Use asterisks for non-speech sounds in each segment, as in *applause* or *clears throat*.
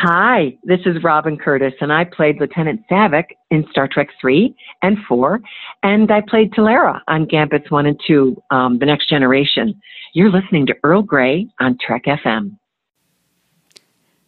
Hi, this is Robin Curtis, and I played Lieutenant Saavik in Star Trek 3 and 4, and I played Tallera on Gambits 1 and 2, um, The Next Generation. You're listening to Earl Grey on Trek FM.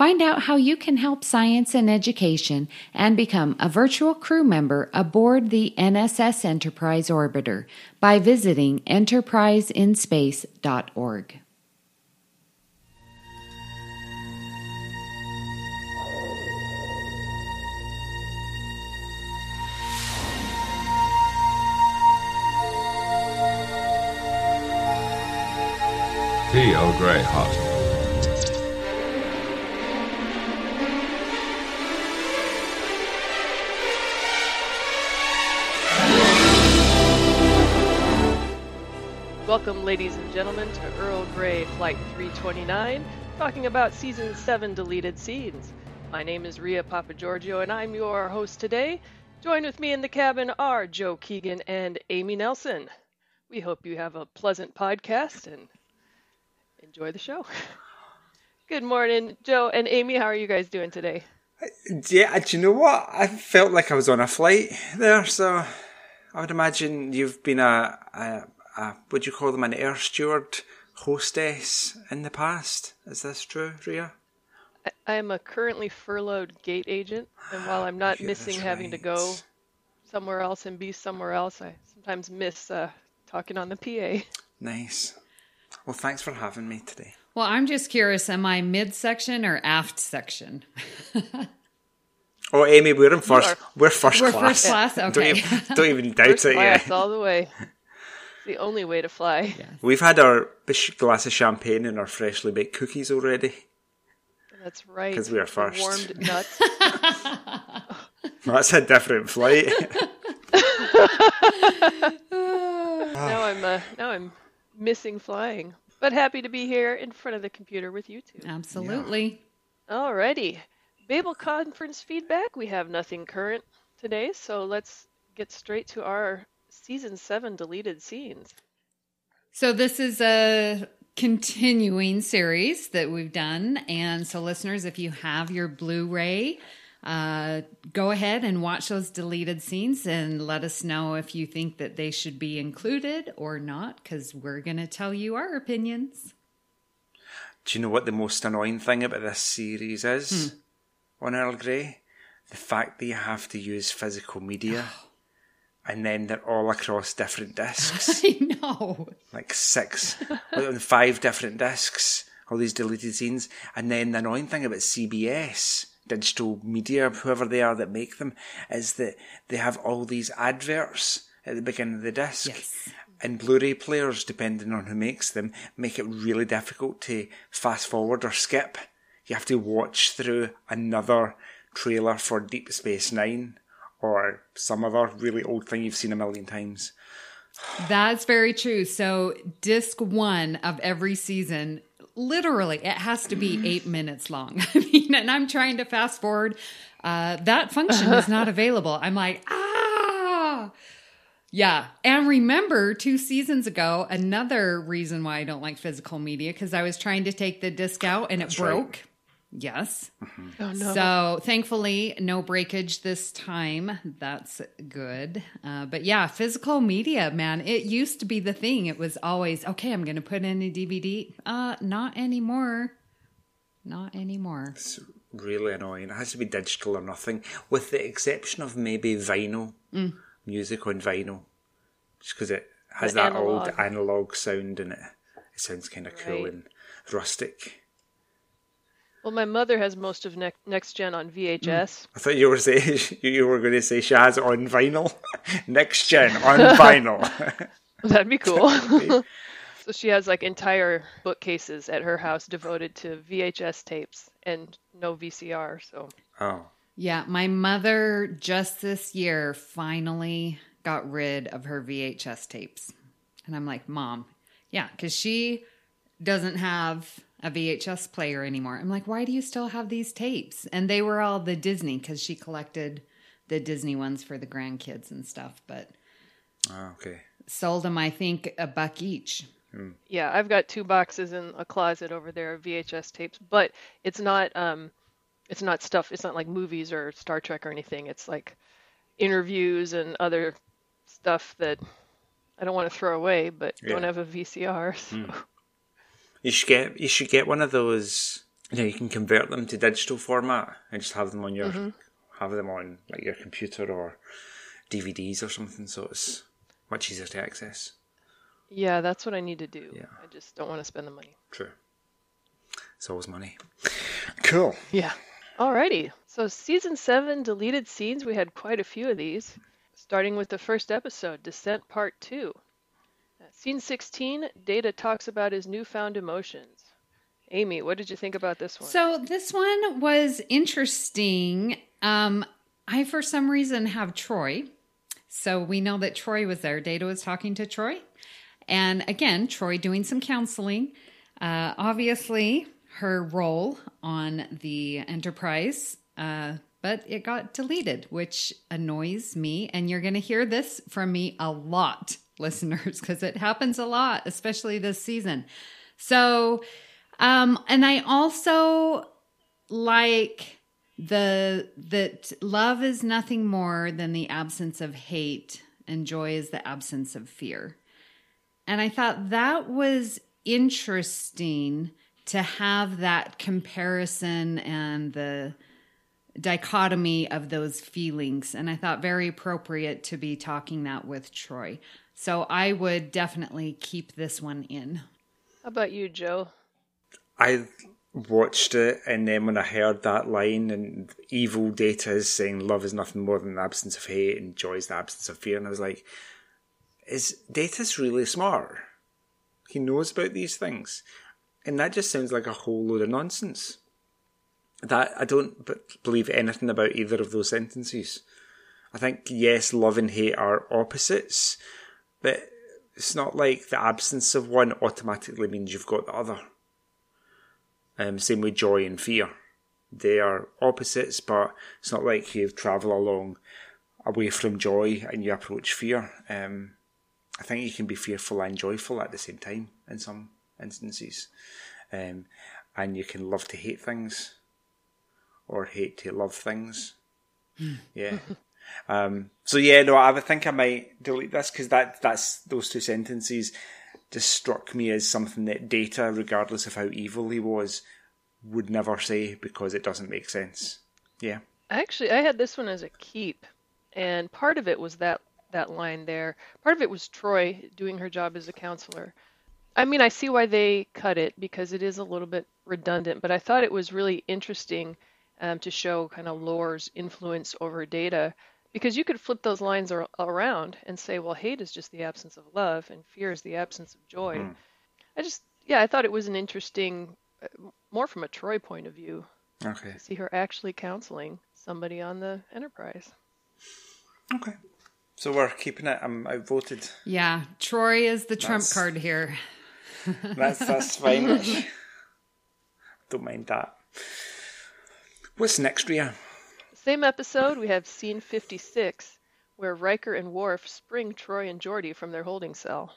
Find out how you can help science and education and become a virtual crew member aboard the NSS Enterprise Orbiter by visiting enterpriseinspace.org. Tea Earl Welcome, ladies and gentlemen, to Earl Grey Flight 329, talking about Season 7 deleted scenes. My name is Ria Papageorgiou, and I'm your host today. Join with me in the cabin are Joe Keegan and Amy Nelson. We hope you have a pleasant podcast and enjoy the show. *laughs* Good morning, Joe and Amy. How are you guys doing today? Yeah, do you know what? I felt like I was on a flight there, so I would imagine you've been a, a, a what do you call them, an air steward hostess in the past. Is this true, Ria? I, I am a currently furloughed gate agent, and while I'm not *sighs* Yeah, missing that's having to go somewhere else and be somewhere else, I sometimes miss uh, talking on the PA. Nice. Well, thanks for having me today. Well, I'm just curious, am I midsection or aft section? *laughs* Oh, Amy, we're in first. We're first We're class. first class? Don't even, don't even doubt First it. class Yeah. all the way. It's the only way to fly. We've had our glass of champagne and our freshly baked cookies already. That's right. Because we are first. Warmed *laughs* nuts. That's a different flight. *laughs* now I'm uh, now I'm missing flying, but happy to be here in front of the computer with you two. Absolutely. Alrighty, Babel conference feedback. We have nothing current today, so let's get straight to our season seven deleted scenes. So this is a continuing series that we've done, and so listeners, if you have your Blu-ray, uh, go ahead and watch those deleted scenes and let us know if you think that they should be included or not, because we're going to tell you our opinions. Do you know what the most annoying thing about this series is on Earl Grey? The fact that you have to use physical media and then they're all across different discs. *laughs* I know. like six, on five different discs, all these deleted scenes. And then the annoying thing about CBS, digital media, whoever they are that make them, is that they have all these adverts at the beginning of the disc. Yes. And Blu-ray players, depending on who makes them, make it really difficult to fast forward or skip. You have to watch through another trailer for Deep Space Nine or some other really old thing you've seen a million times. That's very true. So, disc one of every season, literally, it has to be eight *sighs* minutes long. *laughs* I mean, and I'm trying to fast forward. Uh, that function is not *laughs* available. I'm like, ah. Yeah. And remember, two seasons ago, another reason why I don't like physical media, because I was trying to take the disc out and it right. broke. Yes. Oh no! So thankfully, no breakage this time. That's good. Uh, but yeah, physical media, man, it used to be the thing. It was always okay. I'm going to put in a DVD. Uh, not anymore. Not anymore. It's really annoying. It has to be digital or nothing, with the exception of maybe vinyl music on vinyl, just because it has The that old analog. analog sound in it. It sounds kind of cool Right. and rustic. Well, my mother has most of ne- Next Gen on VHS. Mm. I thought you were saying *laughs* you were going to say she has it on vinyl, *laughs* next gen on vinyl. *laughs* That'd be cool. so she has like entire bookcases at her house devoted to VHS tapes and no VCR. So oh, Yeah, my mother just this year finally got rid of her VHS tapes. And I'm like, Mom, yeah, because she doesn't have a VHS player anymore. I'm like, why do you still have these tapes? And they were all the Disney because she collected the Disney ones for the grandkids and stuff, but Oh, okay. sold them, I think, a buck each. Hmm. Yeah, I've got two boxes in a closet over there of VHS tapes, but it's not um it's not stuff, it's not like movies or Star Trek or anything. It's like interviews and other stuff that I don't want to throw away, but don't have a VCR. *laughs* So. Hmm. You should get you should get one of those. You know, you can convert them to digital format and just have them on your mm-hmm. have them on like your computer or DVDs or something. So it's much easier to access. Yeah, that's what I need to do. Yeah. I just don't want to spend the money. True. It's always money. Cool. Yeah. Alrighty. So season seven deleted scenes, we had quite a few of these. Starting with the first episode, Descent Part Two. Scene 16, Data talks about his newfound emotions. Amy, what did you think about this one? So this one was interesting. Um, I, for some reason, have Troi. So we know that Troi was there. Data was talking to Troi. And again, Troi doing some counseling. Uh, obviously, her role on the Enterprise, uh, but it got deleted, which annoys me. And you're going to hear this from me a lot, listeners, *laughs* because it happens a lot, especially this season. So, um, and I also like the that love is nothing more than the absence of hate and joy is the absence of fear. And I thought that was interesting to have that comparison and the dichotomy of those feelings. And I thought very appropriate to be talking that with Troi. So I would definitely keep this one in. How about you, Joe? I watched it, and then when I heard that line, and evil data is saying love is nothing more than the absence of hate, and joy is the absence of fear, and I was like, is Data's really smart? He knows about these things, and that just sounds like a whole load of nonsense. That I don't b- believe anything about either of those sentences. I think yes, love and hate are opposites, but it's not like the absence of one automatically means you've got the other. Um, same with joy and fear. They are opposites, but it's not like you travel along away from joy and you approach fear. Um, I think you can be fearful and joyful at the same time in some instances. Um, and you can love to hate things or hate to love things. Yeah. *laughs* Um, so yeah, no, I think I might delete this because that that's those two sentences just struck me as something that Data, regardless of how evil he was, would never say because it doesn't make sense. Yeah. Actually, I had this one as a keep, and part of it was that that line there. Part of it was Troi doing her job as a counselor. I mean, I see why they cut it because it is a little bit redundant, but I thought it was really interesting um, to show kind of Lore's influence over Data because you could flip those lines ar- around and say, well, hate is just the absence of love and fear is the absence of joy. I just, yeah, I thought it was an interesting, uh, more from a Troi point of view, Okay. to see her actually counseling somebody on the Enterprise. Okay. So we're keeping it. I'm outvoted. Yeah, Troi is the trump card here. *laughs* That's that's fine. *laughs* Don't mind that. What's next, Ria? Same episode, we have scene 56, where Riker and Worf spring Troi and Geordi from their holding cell.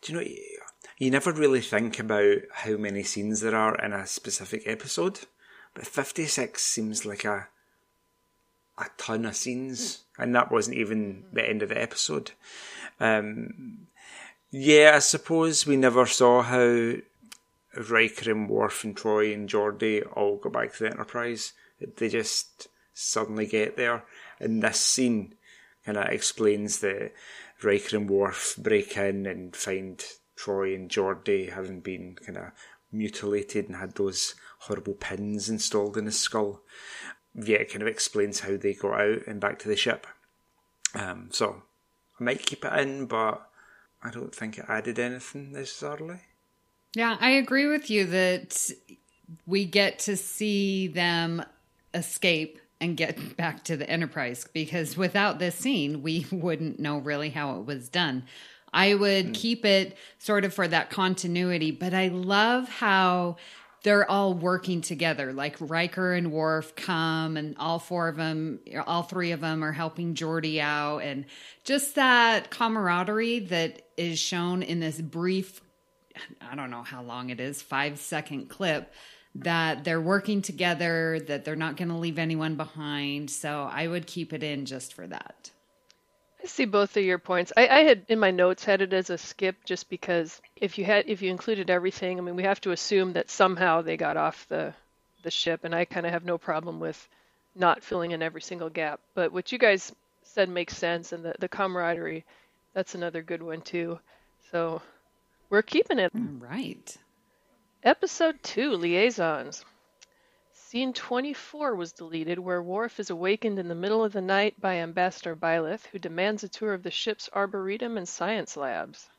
Do you know, you- never really think about how many scenes there are in a specific episode, but 56 seems like a a ton of scenes, and that wasn't even the end of the episode. Um, yeah, I suppose we never saw how Riker and Worf and Troi and Geordi all go back to the Enterprise. They just suddenly get there, and this scene kind of explains the Riker and Worf break in and find Troi and Geordi having been kind of mutilated and had those horrible pins installed in his skull. Yeah, it kind of explains how they got out and back to the ship. Um, so I might keep it in, but I don't think it added anything necessarily. Yeah, I agree with you that we get to see them escape and get *laughs* back to the Enterprise because without this scene, we *laughs* wouldn't know really how it was done. I would mm. keep it sort of for that continuity, but I love how they're all working together. Like Riker and Worf come, and all four of them, all three of them are helping Geordi out, and just that camaraderie that is shown in this brief, *sighs* I don't know how long it is, five second clip that they're working together, that they're not going to leave anyone behind. So I would keep it in just for that. I see both of your points. I, I, had in my notes had it as a skip just because if you had if you included everything, I mean we have to assume that somehow they got off the the ship, and I kind of have no problem with not filling in every single gap. But what you guys said makes sense, and the the camaraderie, that's another good one too. So we're keeping it. Right. Episode 2 Liaisons. Scene 24 was deleted, where Worf is awakened in the middle of the night by Ambassador Byleth, who demands a tour of the ship's arboretum and science labs.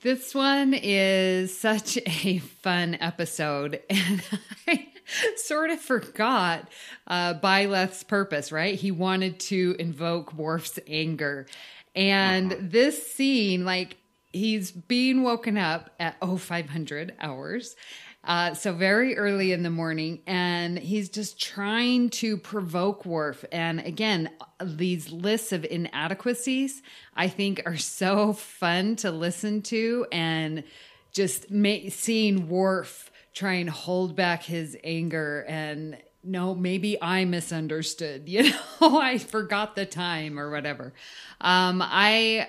This one is such a fun episode, *laughs* and I sort of forgot uh, Byleth's purpose, right? He wanted to invoke Worf's anger. And uh-huh. this scene, like, he's being woken up at 0500 hours. Uh, so very early in the morning, and he's just trying to provoke Worf. And again, these lists of inadequacies I think are so fun to listen to, and just ma- seeing Worf try and hold back his anger and no, maybe I misunderstood. *laughs* You know, I forgot the time or whatever. Um, I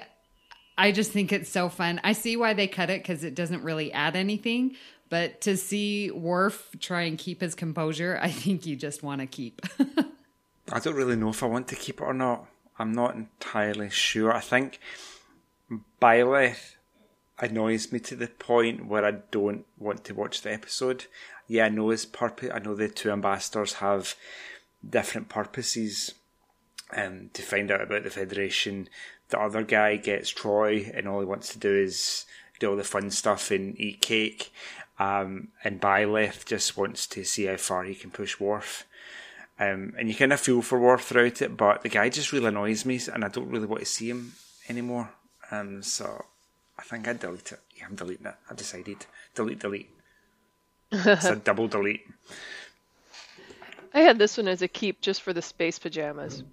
I just think it's so fun. I see why they cut it because it doesn't really add anything. But to see Worf try and keep his composure, I think you just want to keep. *laughs* I don't really know if I want to keep it or not. I'm not entirely sure. I think Byleth annoys me to the point where I don't want to watch the episode. Yeah, I know his purpose. I know the two ambassadors have different purposes um, to find out about the Federation the other guy gets Troi, and all he wants to do is do all the fun stuff and eat cake. Um, and Byleth just wants to see how far he can push Worf. Um, and you kind of feel for Worf throughout it, but the guy just really annoys me, and I don't really want to see him anymore. Um, so I think I'd delete it. Yeah, I'm deleting it. I've decided. Delete, delete. it's a *laughs* double delete. I had this one as a keep just for the space pajamas.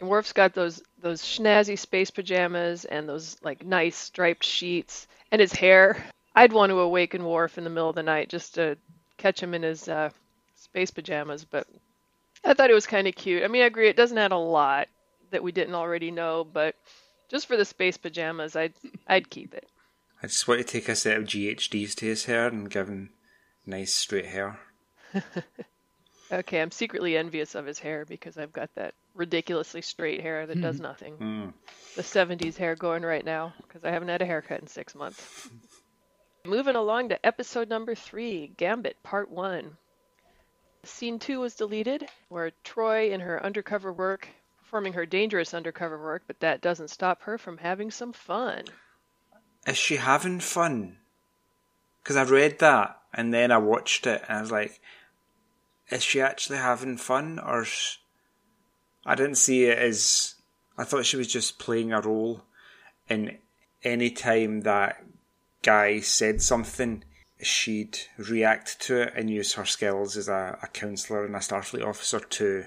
And Worf's got those those snazzy space pajamas and those like nice striped sheets and his hair. I'd want to awaken Worf in the middle of the night just to catch him in his uh, space pajamas, but I thought it was kind of cute. I mean, I agree it doesn't add a lot that we didn't already know, but just for the space pajamas, I'd I'd keep it. I just want to take a set of GHDs to his hair and give him nice straight hair. *laughs* okay, I'm secretly envious of his hair because I've got that ridiculously straight hair that does hmm. nothing. Mm. The 70s hair going right now because I haven't had a haircut in six months. Moving along to episode number three Gambit Part 1. Scene 2 was deleted, where Troi, in her undercover work, performing her dangerous undercover work, but that doesn't stop her from having some fun. Is she having fun? Because I read that and then I watched it and I was like, is she actually having fun or I didn't see it as. I thought she was just playing a role, and any time that guy said something, she'd react to it and use her skills as a, a counsellor and a Starfleet officer to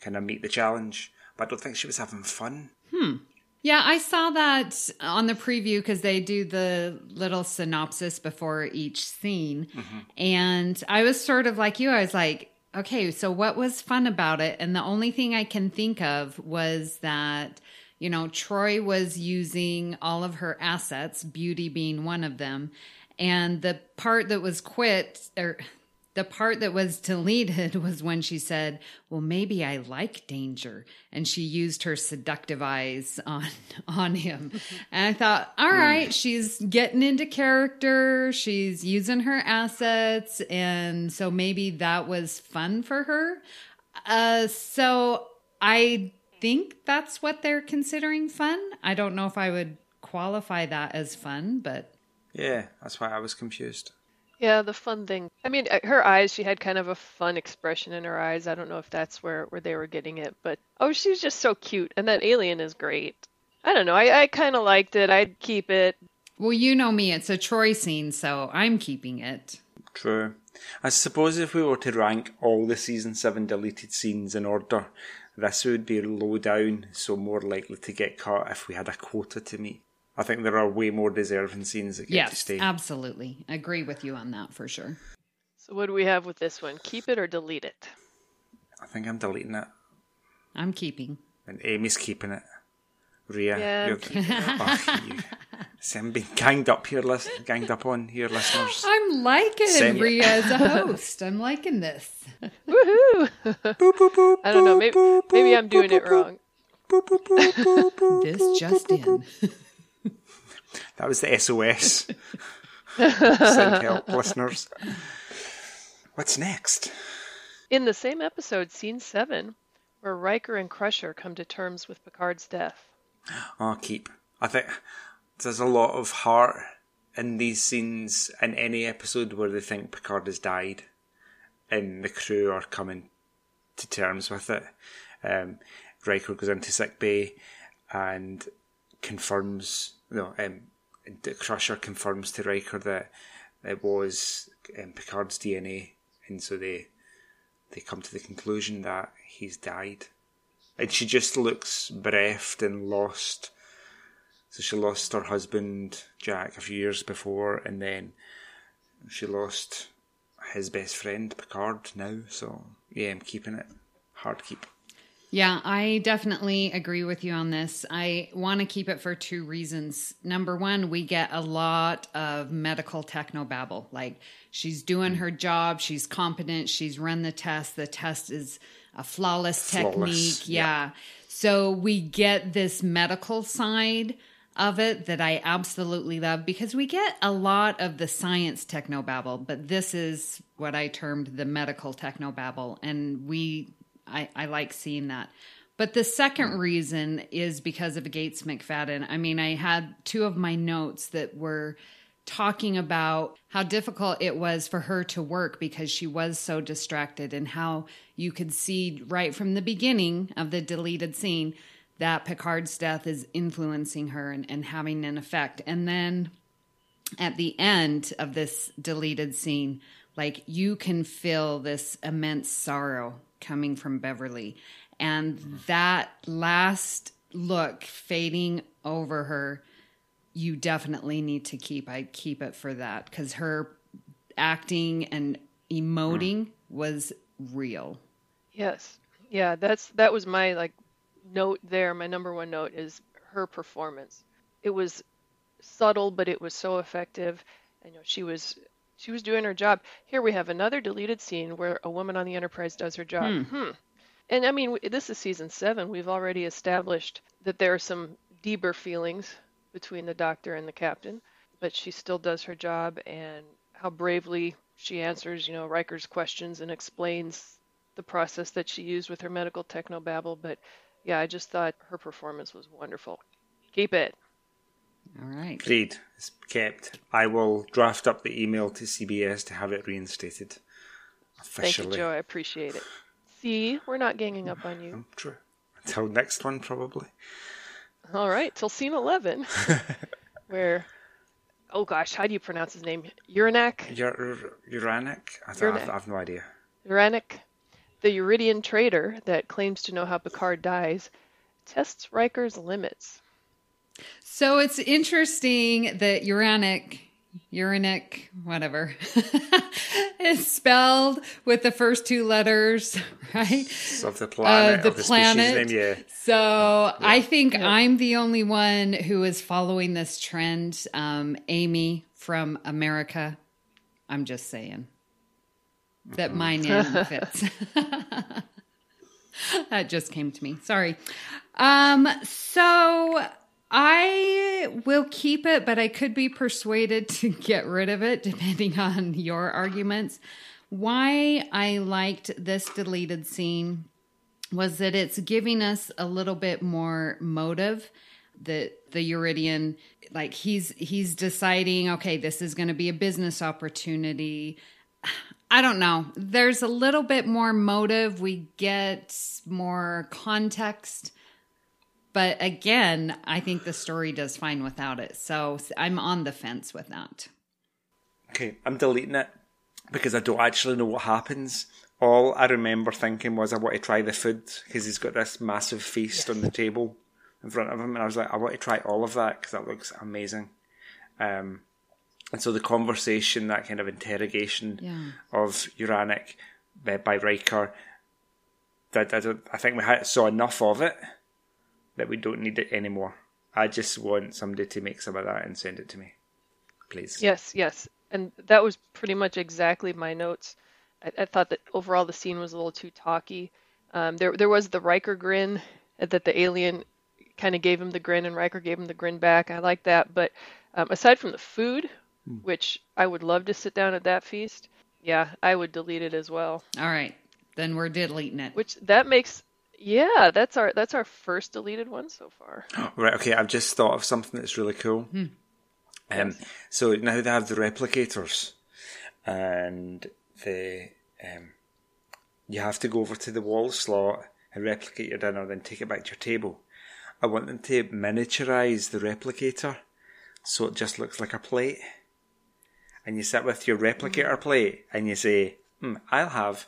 kind of meet the challenge. But I don't think she was having fun. Hmm. Yeah, I saw that on the preview because they do the little synopsis before each scene. Mm-hmm. And I was sort of like you, I was like, okay, so what was fun about it? And the only thing I can think of was that, you know, Troi was using all of her assets, beauty being one of them. And the part that was quit, or the part that was deleted was when she said, "Well, maybe I like danger," and she used her seductive eyes on *laughs* on him. *laughs* and I thought, "All right, she's getting into character. She's using her assets, and so maybe that was fun for her." Uh, so I think that's what they're considering fun. I don't know if I would qualify that as fun, but yeah, that's why I was confused. Yeah, the fun thing. I mean, uh, her eyes, she had kind of a fun expression in her eyes. I don't know if that's where, where they were getting it, but oh, she's just so cute. And that alien is great. I don't know. I, I kind of liked it. I'd keep it. Well, you know me, it's a Troi scene, so I'm keeping it. True. I suppose if we were to rank all the season 7 deleted scenes in order, this would be low down, so more likely to get cut if we had a quota to meet. I think there are way more deserving scenes that get to Yes, stay. absolutely. Agree with you on that for sure. So, what do we have with this one? Keep it or delete it? I think I'm deleting it. I'm keeping. And Amy's keeping it. Ria, Yeah, you're, I'm keeping oh, you. See, I'm being ganged up here, lis- ganged up on here, listeners. I'm liking Same. Ria *laughs* as a host. I'm liking this. Woohoo! Boop, boop, boop, I don't know. Maybe, boop, maybe I'm doing boop, it wrong. boop, boop, boop, boop, boop, This boop, just boop, in. That was the SOS. *laughs* Send help, listeners. What's next? In the same episode, scene 7, where Riker and Crusher come to terms with Picard's death. Oh, keep. I think there's a lot of heart in these scenes in any episode where they think Picard has died and the crew are coming to terms with it. Um, Riker goes into sick bay and confirms, no, um, Crusher confirms to Riker that it was um, Picard's DNA, and so they they come to the conclusion that he's died. And she just looks bereft and lost. So she lost her husband, Jack, a few years before, and then she lost his best friend, Picard, now. So, yeah, I'm keeping it. Hard keep. Yeah, I definitely agree with you on this. I want to keep it for two reasons. Number one, we get a lot of medical technobabble. Like she's doing mm. her job, she's competent, she's run the test, the test is a flawless, Flawless, technique. yeah. Yeah. So we get this medical side of it that I absolutely love because we get a lot of the science technobabble, but this is what I termed the medical technobabble. And we, I, I like seeing that. But the second hmm. reason is because of Gates McFadden. I mean, I had two of my notes that were talking about how difficult it was for her to work because she was so distracted and how you could see right from the beginning of the deleted scene that Picard's death is influencing her and, and having an effect. And then at the end of this deleted scene, like you can feel this immense sorrow coming from Beverly. And that last look fading over her, you definitely need to keep. I keep it for that because her acting and emoting was real. Yes. Yeah, that's that was my like note there. My number one note is her performance. It was subtle, but it was so effective. And, you know, she was she was doing her job. Here we have another deleted scene where a woman on the Enterprise does her job. Hmm. And I mean, this is season seven. We've already established that there are some deeper feelings between the doctor and the captain, but she still does her job and how bravely she answers, you know, Riker's questions and explains the process that she used with her medical technobabble. But yeah, I just thought her performance was wonderful. Keep it. All right. Agreed. It's kept. I will draft up the email to CBS to have it reinstated. officially. Thank you, Joe. I appreciate it. See, we're not ganging up on you. True. Until next one, probably. All right, till scene 11, *laughs* where, oh gosh, how do you pronounce his name? Uranak? Ur- Uranic? I don't, I've, Uranak. I've no idea. Uranak, the Yridian trader that claims to know how Picard dies, tests Riker's limits. So it's interesting that uranic, uranic, whatever, *laughs* is spelled with the first two letters, *laughs* right? Of the planet, Uh, the of the planet. name, yeah. So I think I'm the only one who is following this trend. Um, Amy from America. I'm just saying that my name *laughs* fits. that just came to me. Sorry. Um, so I will keep it, but I could be persuaded to *laughs* get rid of it depending on your arguments. Why I liked this deleted scene was that it's giving us a little bit more motive. The the Yridian like he's he's deciding okay this is going to be a business opportunity. *sighs* I don't know. There's a little bit more motive. We get more context but again I think the story does fine without it so I'm on the fence with that Okay, I'm deleting it because I don't actually know what happens. All I remember thinking was I want to try the food because he's got this massive feast on the table in front of him, and I was like, I want to try all of that because that looks amazing. Um, and so the conversation, that kind of interrogation Yeah. of Uranic by, by Riker, that I, don't, I think we had, saw enough of it that we don't need it anymore. I just want somebody to make some of that and send it to me, please. Yes, yes. And that was pretty much exactly my notes. I, I thought that overall the scene was a little too talky. Um, there, there was the Riker grin that the alien kind of gave him the grin, and Riker gave him the grin back. I like that. But um, aside from the food, which I would love to sit down at that feast, yeah, I would delete it as well. all right then we're deleting it Which that makes, yeah, that's our that's our first deleted one so far. *gasps* Right, okay, I've just thought of something that's really cool. Um, so now they have the replicators, and the um, you have to go over to the wall slot and replicate your dinner, then take it back to your table. I want them to miniaturize the replicator so it just looks like a plate. And you sit with your replicator plate and you say, hmm, I'll have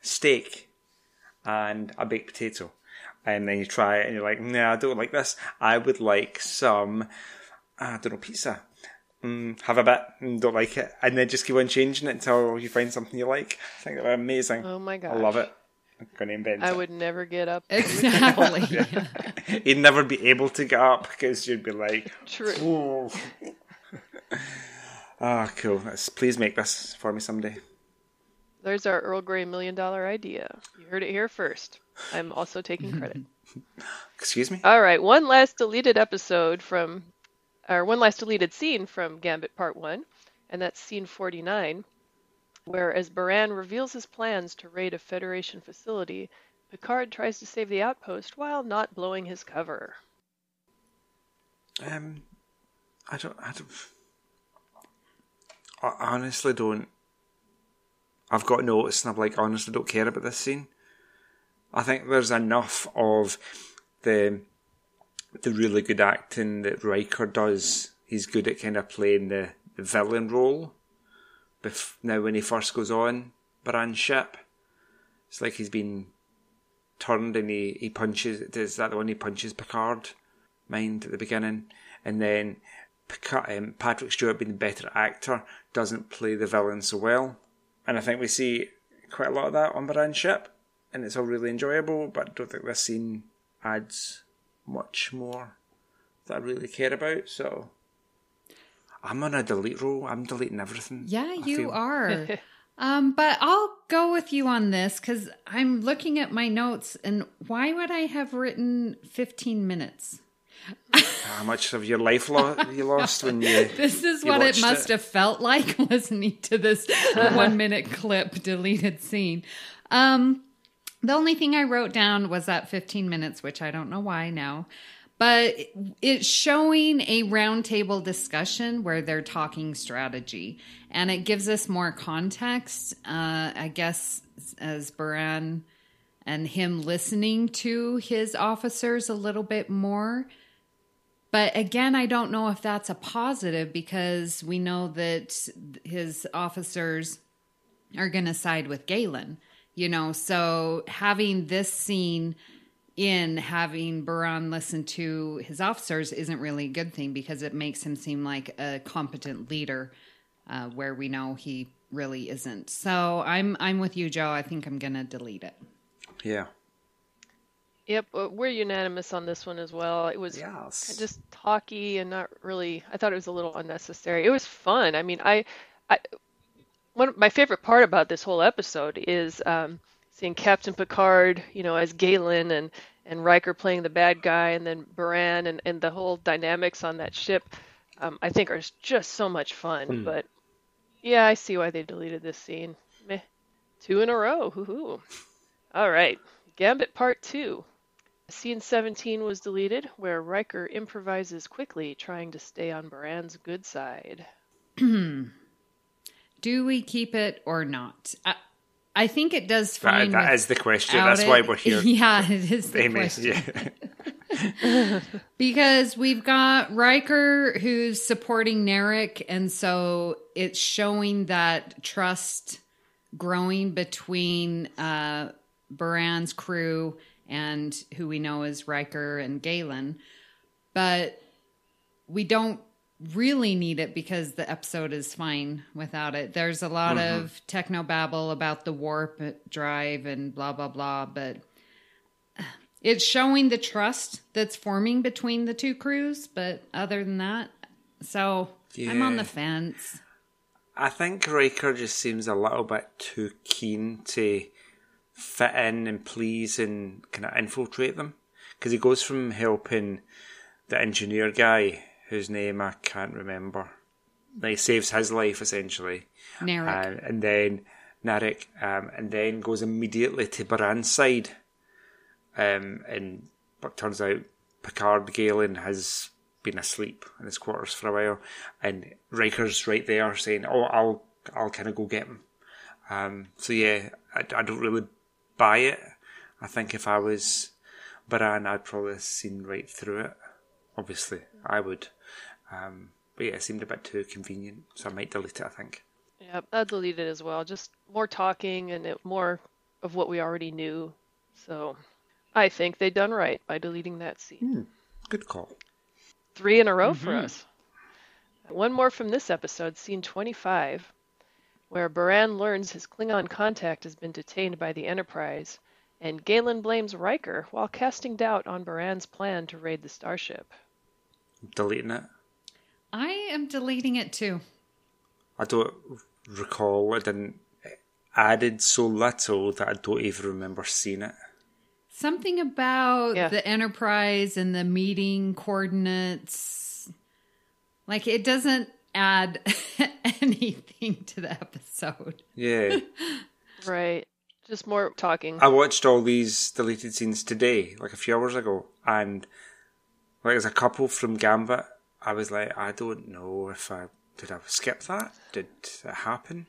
steak and a baked potato. And then you try it and you're like, nah, I don't like this. I would like some, I don't know, pizza. Mm, have a bit and don't like it. And then just keep on changing it until you find something you like. I think they're amazing. Oh my God. I love it. I'm going to invent I it. would never get up. *laughs* exactly *laughs* You'd never be able to get up because you'd be like, True. oh. *laughs* Ah, cool. Let's, please make this for me someday. There's our Earl Grey million dollar idea. You heard it here first. I'm also taking credit. *laughs* Excuse me? All right, one last deleted episode from, or one last deleted scene from Gambit Part 1, and that's scene 49, where as Baran reveals his plans to raid a Federation facility, Picard tries to save the outpost while not blowing his cover. Um, I don't. I don't. I honestly don't. I've got notes, and I'm like, honestly, don't care about this scene. I think there's enough of the the really good acting that Riker does. He's good at kind of playing the, the villain role. Bef- now, when he first goes on Baran's ship, it's like he's been turned and he, he punches. Is that the one he punches Picard? Mind at the beginning, and then Picard, um, Patrick Stewart, being the better actor, doesn't play the villain so well. And I think we see quite a lot of that on Baran's ship, and it's all really enjoyable. But I don't think this scene adds much more that I really care about. So I'm on a delete roll. I'm deleting everything. Yeah, I you feel. are. *laughs* um, but I'll go with you on this because I'm looking at my notes, and why would I have written 15 minutes? How much of your life lo- you lost when you? *laughs* This is You what it must it? have felt like *laughs* listening to this *laughs* one minute clip deleted scene. Um, the only thing I wrote down was that 15 minutes, which I don't know why now, but it's showing a roundtable discussion where they're talking strategy and it gives us more context. Uh, I guess as Baran and him listening to his officers a little bit more. But again, I don't know if that's a positive because we know that his officers are going to side with Galen, you know. So having this scene in having Baran listen to his officers isn't really a good thing because it makes him seem like a competent leader, uh, where we know he really isn't. So I'm I'm with you, Joe. I think I'm going to delete it. Yeah. Yep, uh, we're unanimous on this one as well. It was Yes. just talky and not really. I thought it was a little unnecessary. It was fun. I mean, I, I, one of my favorite part about this whole episode is um, seeing Captain Picard, you know, as Galen and and Riker playing the bad guy, and then Baran and and the whole dynamics on that ship. Um, I think are just so much fun. But yeah, I see why they deleted this scene. Meh. Two in a row. Hoo hoo. All right. Gambit Part 2. Scene 17 was deleted, where Riker improvises quickly, trying to stay on Baran's good side. *clears throat* Do we keep it or not? I, I think it does That, that is the question. without That's why we're here. *laughs* Yeah, it is the Amy. question. Yeah. *laughs* Because we've got Riker who's supporting Narik, and so it's showing that trust growing between uh, Baran's crew and who we know as Riker and Galen. But we don't really need it because the episode is fine without it. There's a lot mm-hmm. of techno babble about the warp drive and blah, blah, blah, but it's showing the trust that's forming between the two crews, but other than that, so I'm on the fence. I think Riker just seems a little bit too keen to fit in and please and kind of infiltrate them. Because he goes from helping the engineer guy, whose name I can't remember. Like, saves his life essentially. Narik. Uh, and then Narik, um, and then goes immediately to Baran's side. Um, and but turns out Picard Galen has been asleep in his quarters for a while, and Riker's right there saying, "Oh, I'll I'll kind of go get him." Um, so yeah, I, I don't really buy it. I think if I was Baran, I'd probably have seen right through it. Obviously, I would. Um, but yeah, it seemed a bit too convenient, so I might delete it. I think. Yeah, I'll delete it as well. Just more talking and it, more of what we already knew. So I think they done right by deleting that scene. Good call. Three in a row for us. One more from this episode, scene 25, where Baran learns his Klingon contact has been detained by the Enterprise, and Galen blames Riker while casting doubt on Baran's plan to raid the starship. deleting it. I am deleting it too. I don't recall. I didn't added so little that I don't even remember seeing it. Something about Yeah. the Enterprise and the meeting coordinates. Like it doesn't add *laughs* anything to the episode. Yeah, *laughs* Right. Just more talking. I watched all these deleted scenes today, like a few hours ago, and like there's a couple from Gambit. I was like, I don't know if I did I skip that. Did it happen?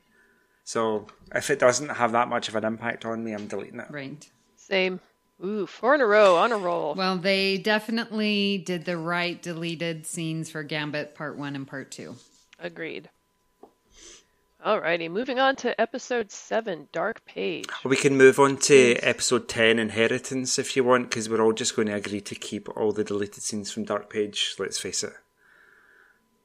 So if it doesn't have that much of an impact on me, I'm deleting it. Right. Same. Ooh, four in a row on a roll. Well, they definitely did the right deleted scenes for Gambit Part 1 and Part 2. Agreed. Alrighty, moving on to episode seven, Dark Page. We can move on to episode 10, Inheritance, if you want, because we're all just going to agree to keep all the deleted scenes from Dark Page, let's face it.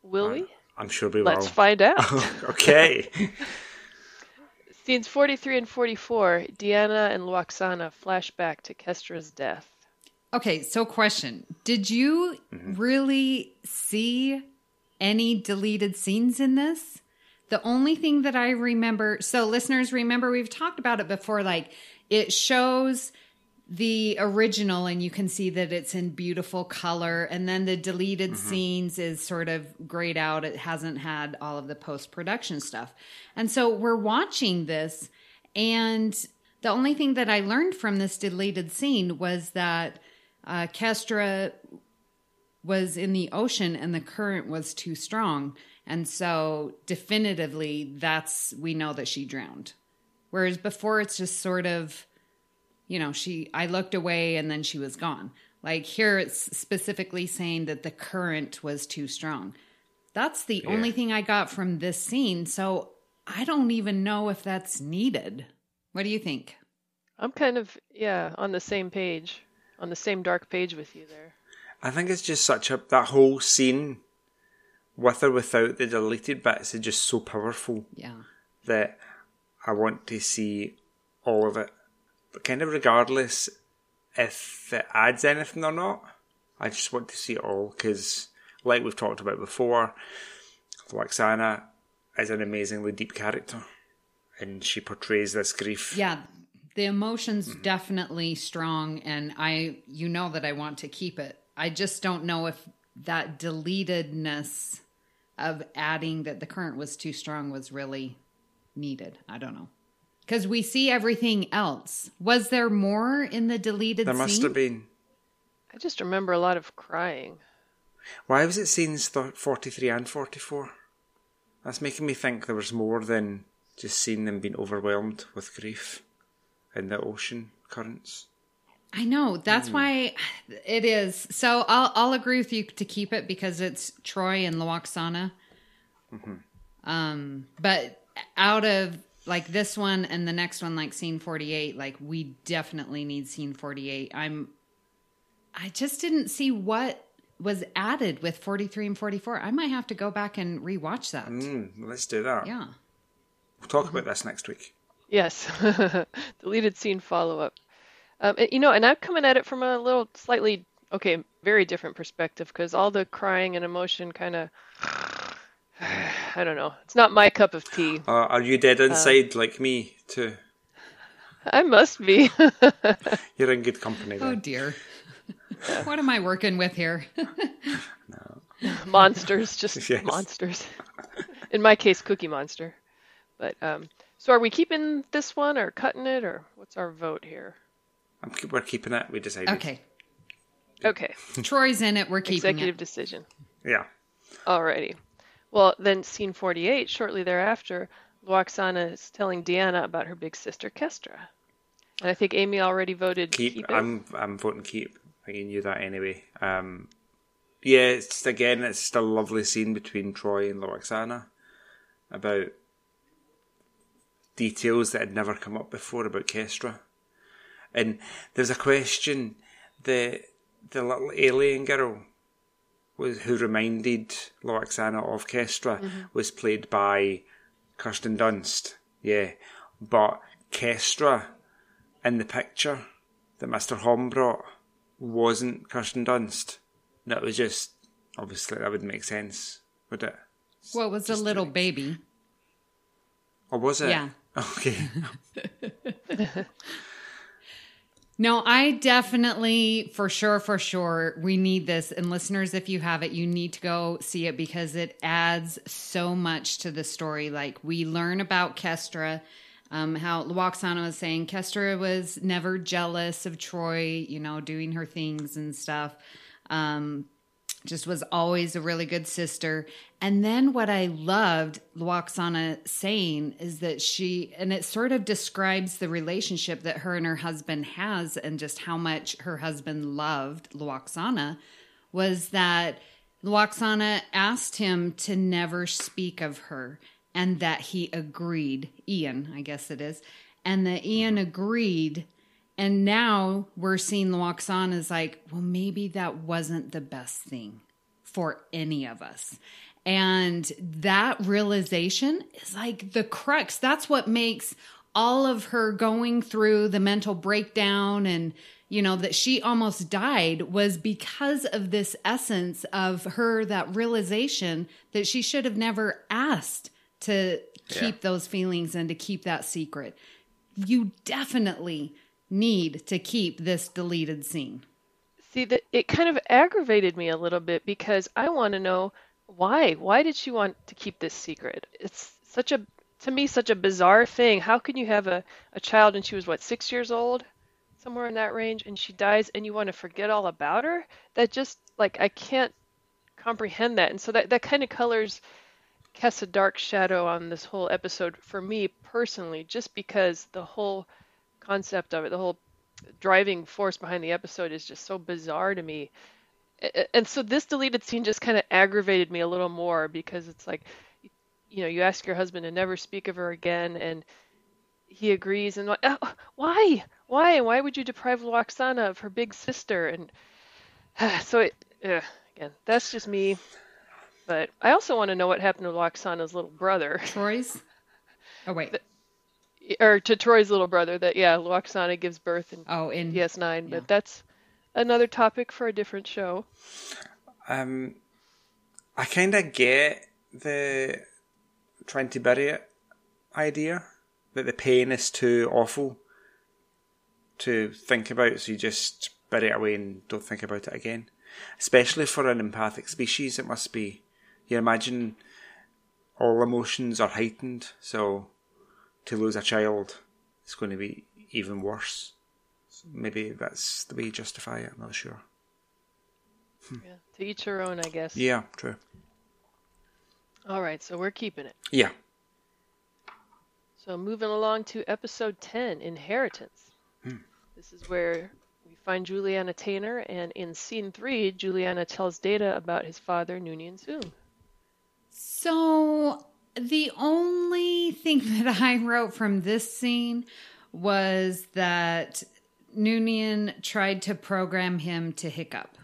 Will we? I'm sure we will. Let's find out. *laughs* okay. *laughs* Scenes 43 and 44, Deanna and Lwaxana flashback to Kestra's death. Okay, so question. Did you mm-hmm. really see any deleted scenes in this? The only thing that I remember, so listeners, remember we've talked about it before, like it shows the original and you can see that it's in beautiful color. And then the deleted scenes is sort of grayed out. It hasn't had all of the post production stuff. And so we're watching this and the only thing that i learned from this deleted scene was that uh, kestra was in the ocean and the current was too strong and so definitively that's we know that she drowned whereas before it's just sort of you know, she, I looked away and then she was gone. Like here, it's specifically saying that the current was too strong. That's the only thing I got from this scene. So I don't even know if that's needed. What do you think? I'm kind of, yeah, on the same page, on the same dark page with you there. I think it's just such a that whole scene, with or without the deleted bits, is just so powerful Yeah. that I want to see all of it. But kind of regardless if it adds anything or not, I just want to see it all because, like we've talked about before, Lwaxana is an amazingly deep character, and she portrays this grief. Yeah. The emotion's definitely strong. And I, you know that I want to keep it. I just don't know if that deletedness of adding that the current was too strong was really needed. I don't know. Because we see everything else. Was there more in the deleted There must scene? have been. I just remember a lot of crying. Why was it scenes th- 43 and 44? That's making me think there was more than just seeing them being overwhelmed with grief in the ocean currents. I know. That's why it is. So I'll I'll agree with you to keep it because it's Troi and Lwaxana. Um, but out of like this one and the next one, like scene forty eight, like we definitely need scene forty eight. I'm. I just didn't see what was added with forty three and forty four. I might have to go back and rewatch that. Mm, let's do that. Yeah. We'll talk about this next week. Yes, *laughs* deleted scene follow up. Um, you know, and I'm coming at it from a little slightly okay, very different perspective because all the crying and emotion kind of, *sighs* I don't know, it's not my cup of tea. Uh, are you dead inside like me, too? I must be. *laughs* You're in good company Oh then. dear. what am I working with here? *laughs* monsters, just *laughs* Yes. monsters. In my case, Cookie Monster. But um, so are we keeping this one or cutting it or what's our vote here? I'm, we're keeping it, we decided. okay. Okay, Troi's in it. We're keeping it. executive it. decision. Yeah. Alrighty. Well, then scene 48, shortly thereafter, Lwaxana is telling Deanna about her big sister Kestra. And I think Amy already voted Keep. keep, it. I'm, I'm voting keep. I knew that anyway. Um, yeah, it's again, it's still a lovely scene between Troy and Lwaxana about details that had never come up before about Kestra. And there's a question the the little alien girl was who reminded Lwaxana of Kestra mm-hmm. was played by Kirsten Dunst. Yeah. But Kestra in the picture that Mr. Homn brought wasn't Kirsten Dunst. That was just obviously that wouldn't make sense, would it? Well, it was a little baby. Or was it? Yeah. *laughs* Okay. *laughs* No, I definitely, for sure, for sure, we need this. And listeners, if you have it, you need to go see it because it adds so much to the story. Like we learn about Kestra, um, how Lwaxana was saying Kestra was never jealous of Troi, you know, doing her things and stuff. Um, just was always a really good sister. And then what I loved Lwaxana saying is that she, and it sort of describes the relationship that her and her husband has and just how much her husband loved Lwaxana, was that Lwaxana asked him to never speak of her and that he agreed. Ian, I guess it is. And that Ian mm-hmm. agreed and now we're seeing Lwaxana as like, well, maybe that wasn't the best thing for any of us. And that realization is like the crux. That's what makes all of her going through the mental breakdown and, you know, that she almost died was because of this essence of her, that realization that she should have never asked to keep those feelings and to keep that secret. You definitely need to keep this deleted scene. See that it kind of aggravated me a little bit because I want to know why. Why did she want to keep this secret? It's such a to me such a bizarre thing. How can you have a, a child and she was what, six years old? Somewhere in that range, and she dies and you want to forget all about her? That just like I can't comprehend that. And so that, that kind of colors casts a dark shadow on this whole episode for me personally, just because the whole concept of it, the whole driving force behind the episode is just so bizarre to me. And so this deleted scene just kind of aggravated me a little more because it's like, you know, you ask your husband to never speak of her again, and he agrees, and like, "Oh, why, why, why would you deprive Lwaxana of her big sister? And *sighs* so it, ugh, again, that's just me. But I also want to know what happened to Lwaxana's little brother, Troi's? Oh, wait. Or to Troi's little brother. That yeah, Lwaxana gives birth in Oh, in. DS9, Yeah. but that's another topic for a different show. Um, I kind of get the trying to bury it idea that the pain is too awful to think about, so you just bury it away and don't think about it again. Especially for an empathic species, it must be. You imagine all emotions are heightened, so to lose a child is going to be even worse. So maybe that's the way you justify it. I'm not sure. Hmm. Yeah, to each her own, I guess. Yeah, true. All right, so we're keeping it. Yeah. So moving along to episode 10, Inheritance. Hmm. This is where we find Juliana Tainer, and in scene three, Juliana tells Data about his father, Noonien Soong. So the only thing *laughs* that I wrote from this scene was that Noonien tried to program him to hiccup.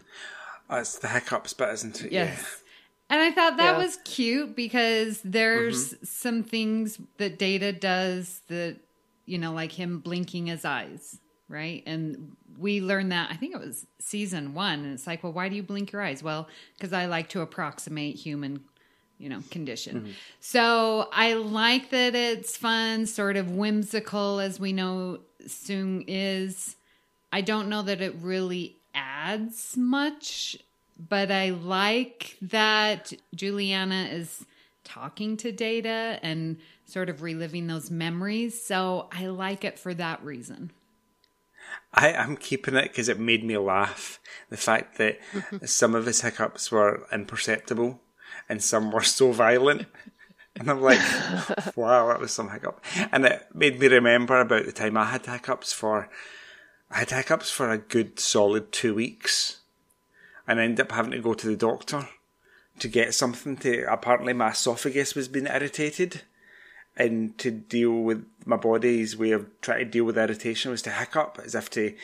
Oh, it's the hiccups but isn't it? Yes. And I thought that Yeah. was cute because there's mm-hmm. some things that Data does that, you know, like him blinking his eyes, right? And we learned that, I think it was season one. And it's like, well, why do you blink your eyes? Well, because I like to approximate human, you know, condition. Mm-hmm. So I like that it's fun, sort of whimsical, as we know Soong is. I don't know that it really adds much, but I like that Juliana is talking to Data and sort of reliving those memories. So I like it for that reason. I am keeping it because it made me laugh. The fact that *laughs* some of his hiccups were imperceptible and some were *laughs* so violent. And I'm like, *laughs* wow, that was some hiccup. And it made me remember about the time I had hiccups for, I had hiccups for a good solid two weeks. And I ended up having to go to the doctor to get something to, apparently my esophagus was being irritated. And to deal with my body's way of trying to deal with irritation was to hiccup as if to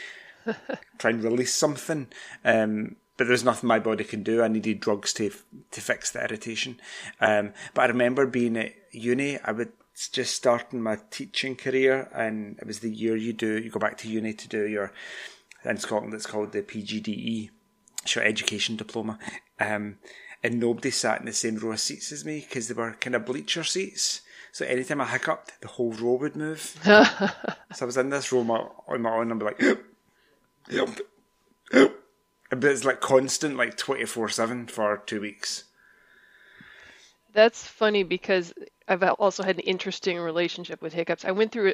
*laughs* try and release something. Um, but there's nothing my body can do. I needed drugs to to fix the irritation. Um, but I remember being at uni. I was just starting my teaching career, and it was the year you do you go back to uni to do your in Scotland. It's called the PGDE, short education diploma. Um, and nobody sat in the same row of seats as me because they were kind of bleacher seats. So anytime I hiccuped, the whole row would move. *laughs* so I was in this row on my, on my own and I'd be like, yep, yep, yep. But it's like constant, like 24 7 for two weeks. That's funny because I've also had an interesting relationship with hiccups. I went through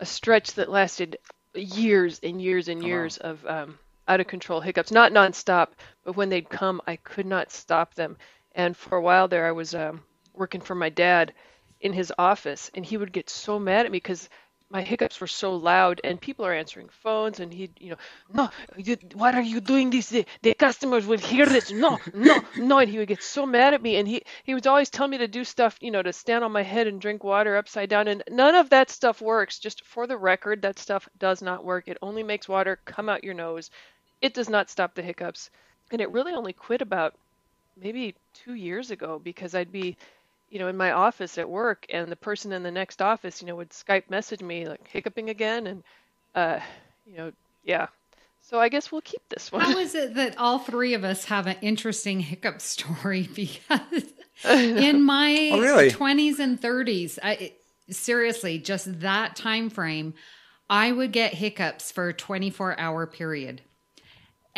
a stretch that lasted years and years and years of um, out of control hiccups, not nonstop, but when they'd come, I could not stop them. And for a while there, I was um, working for my dad in his office, and he would get so mad at me because my hiccups were so loud, and people are answering phones, and he, you know, no, you, what are you doing this? The, the customers will hear this. No, no, no, and he would get so mad at me, and he he was always telling me to do stuff, you know, to stand on my head and drink water upside down, and none of that stuff works. Just for the record, that stuff does not work. It only makes water come out your nose. It does not stop the hiccups, and it really only quit about maybe two years ago because I'd be, you know, in my office at work, and the person in the next office, you know, would Skype message me like hiccuping again, and, uh, you know, yeah. So I guess we'll keep this one. How *laughs* is it that all three of us have an interesting hiccup *laughs* story? Because *laughs* in my Oh, really? 20s and 30s, I, seriously, just that time frame, I would get hiccups for a 24 hour period.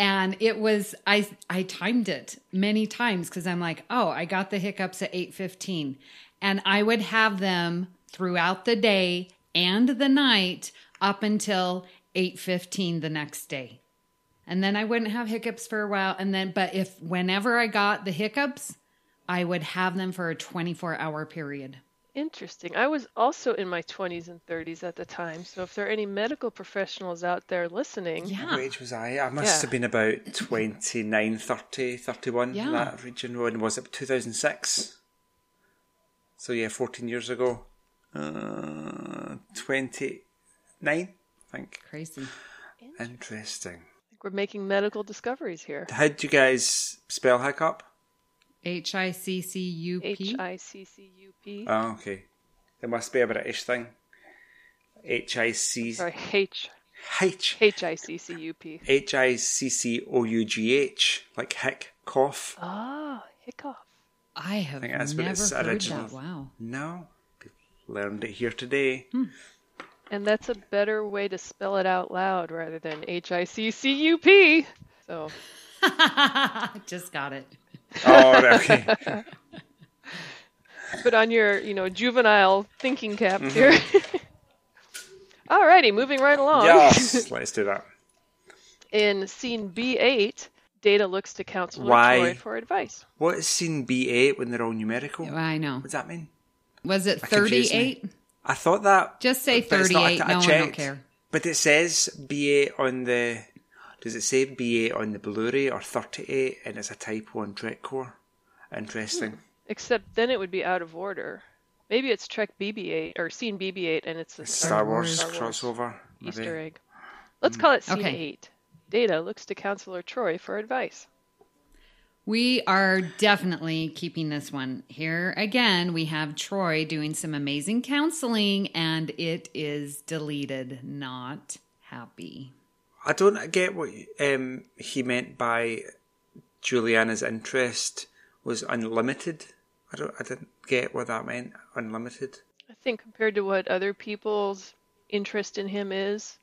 And it was I I timed it many times because I'm like, oh, I got the hiccups at 8:15. And I would have them throughout the day and the night up until 8:15 the next day. And then I wouldn't have hiccups for a while and then but if whenever I got the hiccups, I would have them for a 24-hour period. Interesting. I was also in my 20s and 30s at the time. So if there are any medical professionals out there listening, Yeah. What age was I? I must Yeah. have been about 29, 30, 31, Yeah. in that region. When was it? 2006? So yeah, 14 years ago. Uh, 29, I think. Crazy. Interesting. we're making medical discoveries here. How do you guys spell hiccup? H I C C U H P. I C C U P. Oh, okay. There must be a British thing. H I C Sorry, H H H I C C U P. H I C C O U G H, like hic, cough. Ah, hiccup. I have think that's what never it's heard original. that. Wow. No, learned it here today. And that's a better way to spell it out loud rather than H I C C U P. So *laughs* Just got it. Oh, okay. put on your, you know, juvenile thinking cap mm-hmm. here. *laughs* Alrighty, moving right along. yes, *laughs* let's do that. In scene B8, Data looks to Counselor Why? Troi for advice. What is scene B8 when they're all numerical? I know. What does that mean? Was it That confused me. 38? I thought that. Just say but it's not. I- 38. I no, I don't care. But it says B8 on the. Does it say ba8 on the Blu-ray or 38 and it's a typo on Trekcore? Interesting. Hmm. Except then it would be out of order. Maybe it's Trek BB-8 or Scene BB-8, and it's a Star Wars Star Wars crossover. maybe. Easter egg. Let's call it Scene Okay. 8. Data looks to Counselor Troi for advice. We are definitely keeping this one. Here again, we have Troi doing some amazing counseling, and it is deleted. Not happy. I don't get what um, he meant by Juliana's interest was unlimited. I don't. I didn't get what that meant. Unlimited. I think compared to what other people's interest in him is,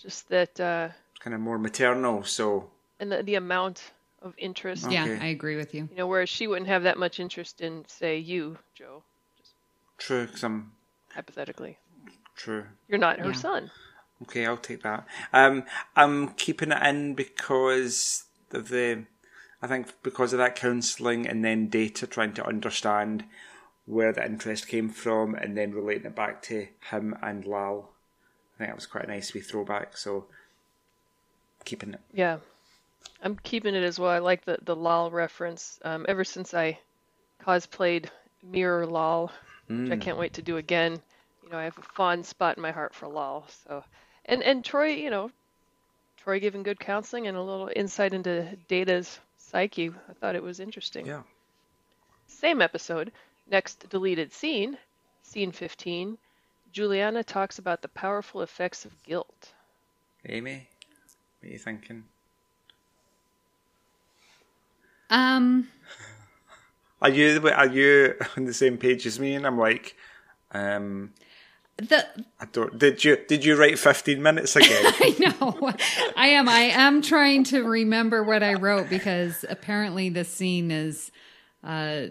just that, uh, Kind of more maternal. So and the, the amount of interest. Yeah, I agree with you. You know, whereas she wouldn't have that much interest in, say, you, Joe, true. Cause I'm hypothetically. true. You're not her Yeah. son. Okay, I'll take that. Um, I'm keeping it in because of the, I think because of that counselling and then data trying to understand where the interest came from and then relating it back to him and Lal. I think that was quite a nice wee throwback. So keeping it. Yeah, I'm keeping it as well. I like the the Lal reference. Um, ever since I cosplayed Mirror Lal, which I can't wait to do again. You know, I have a fond spot in my heart for Lal. So, and and Troi, you know, Troi giving good counseling and a little insight into Data's psyche. I thought it was interesting. Yeah. Same episode. Next deleted scene, scene 15. Juliana talks about the powerful effects of guilt. Amy, what are you thinking? Um, Are you are you on the same page as me? And I'm like, um, the I don't. Did you did you write 15 minutes again? *laughs* I know. I am. I am trying to remember what I wrote because apparently the scene is uh,